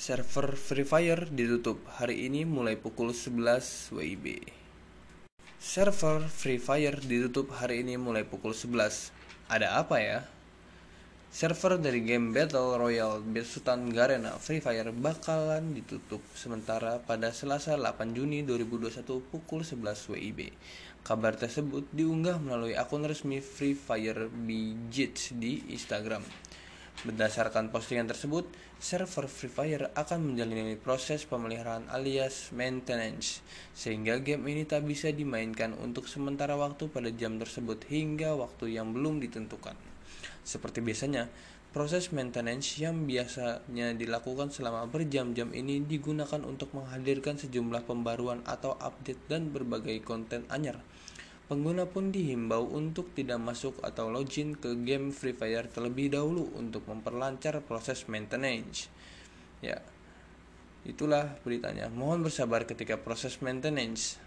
Server Free Fire ditutup hari ini mulai pukul 11 WIB. Server Free Fire ditutup hari ini mulai pukul 11. Ada apa ya? Server dari game Battle Royale Besutan Garena Free Fire bakalan ditutup sementara pada Selasa 8 Juni 2021 pukul 11 WIB. Kabar tersebut diunggah melalui akun resmi Free Fire Bijits di Instagram. Berdasarkan postingan tersebut, server Free Fire akan menjalani proses pemeliharaan alias maintenance, sehingga game ini tak bisa dimainkan untuk sementara waktu pada jam tersebut hingga waktu yang belum ditentukan. Seperti biasanya, proses maintenance yang biasanya dilakukan selama berjam-jam ini digunakan untuk menghadirkan sejumlah pembaruan atau update dan berbagai konten anyar. Pengguna pun dihimbau untuk tidak masuk atau login ke game Free Fire terlebih dahulu untuk memperlancar proses maintenance. Ya, itulah beritanya. Mohon bersabar ketika proses maintenance.